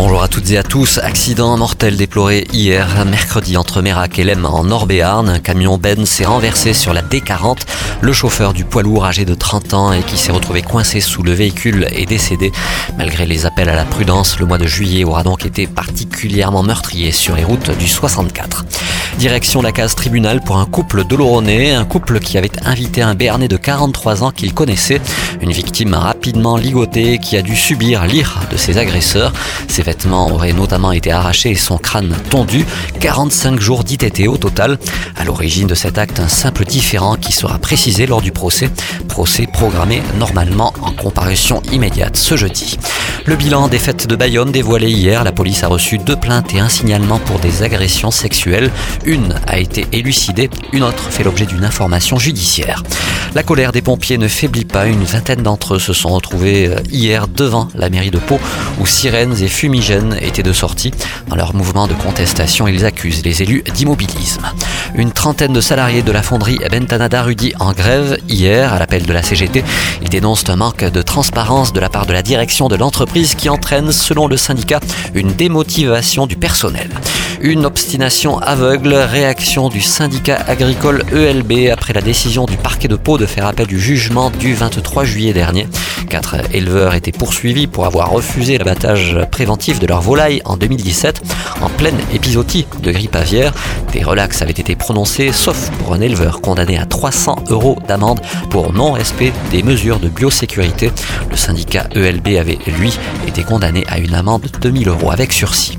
Bonjour à toutes et à tous. Accident mortel déploré hier, mercredi, entre Mérac et Lem en Nord-Béarn. Camion Ben s'est renversé sur la D40. Le chauffeur du poids lourd âgé de 30 ans et qui s'est retrouvé coincé sous le véhicule est décédé. Malgré les appels à la prudence, le mois de juillet aura donc été particulièrement meurtrier sur les routes du 64. Direction la case tribunal pour un couple d'Oloronais, un couple qui avait invité un Béarnais de 43 ans qu'il connaissait, une victime rapidement ligotée qui a dû subir l'ire de ses agresseurs. Ses vêtements auraient notamment été arrachés et son crâne tondu. 45 jours d'ITT au total. À l'origine de cet acte, un simple différent qui sera précisé lors du procès. Procès programmé normalement en comparution immédiate ce jeudi. Le bilan des fêtes de Bayonne dévoilé hier, la police a reçu deux plaintes et un signalement pour des agressions sexuelles. Une a été élucidée, une autre fait l'objet d'une information judiciaire. La colère des pompiers ne faiblit pas, une vingtaine d'entre eux se sont retrouvés euh, hier devant la mairie de Pau où sirènes et fumigènes étaient de sortie. Dans leur mouvement de contestation, ils accusent les élus d'immobilisme. Une trentaine de salariés de la fonderie Bentanada Rudy en grève hier à l'appel de la CGT. Ils dénoncent un manque de transparence de la part de la direction de l'entreprise qui entraîne, selon le syndicat, une démotivation du personnel. Une obstination aveugle, réaction du syndicat agricole ELB après la décision du parquet de Pau de faire appel du jugement du 23 juillet dernier. Quatre éleveurs étaient poursuivis pour avoir refusé l'abattage préventif de leurs volailles en 2017 en pleine épisodie de grippe aviaire. Des relax avaient été prononcés sauf pour un éleveur condamné à 300 euros d'amende pour non-respect des mesures de biosécurité. Le syndicat ELB avait, lui, été condamné à une amende de 2000 euros avec sursis.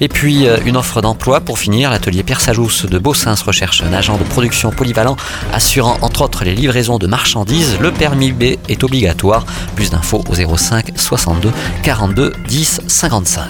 Et puis euh, une offre d'emploi pour finir, l'atelier Pierre Sajous de Bossins recherche un agent de production polyvalent assurant entre autres les livraisons de marchandises. Le permis B est obligatoire. Plus d'infos au 05 62 42 10 55.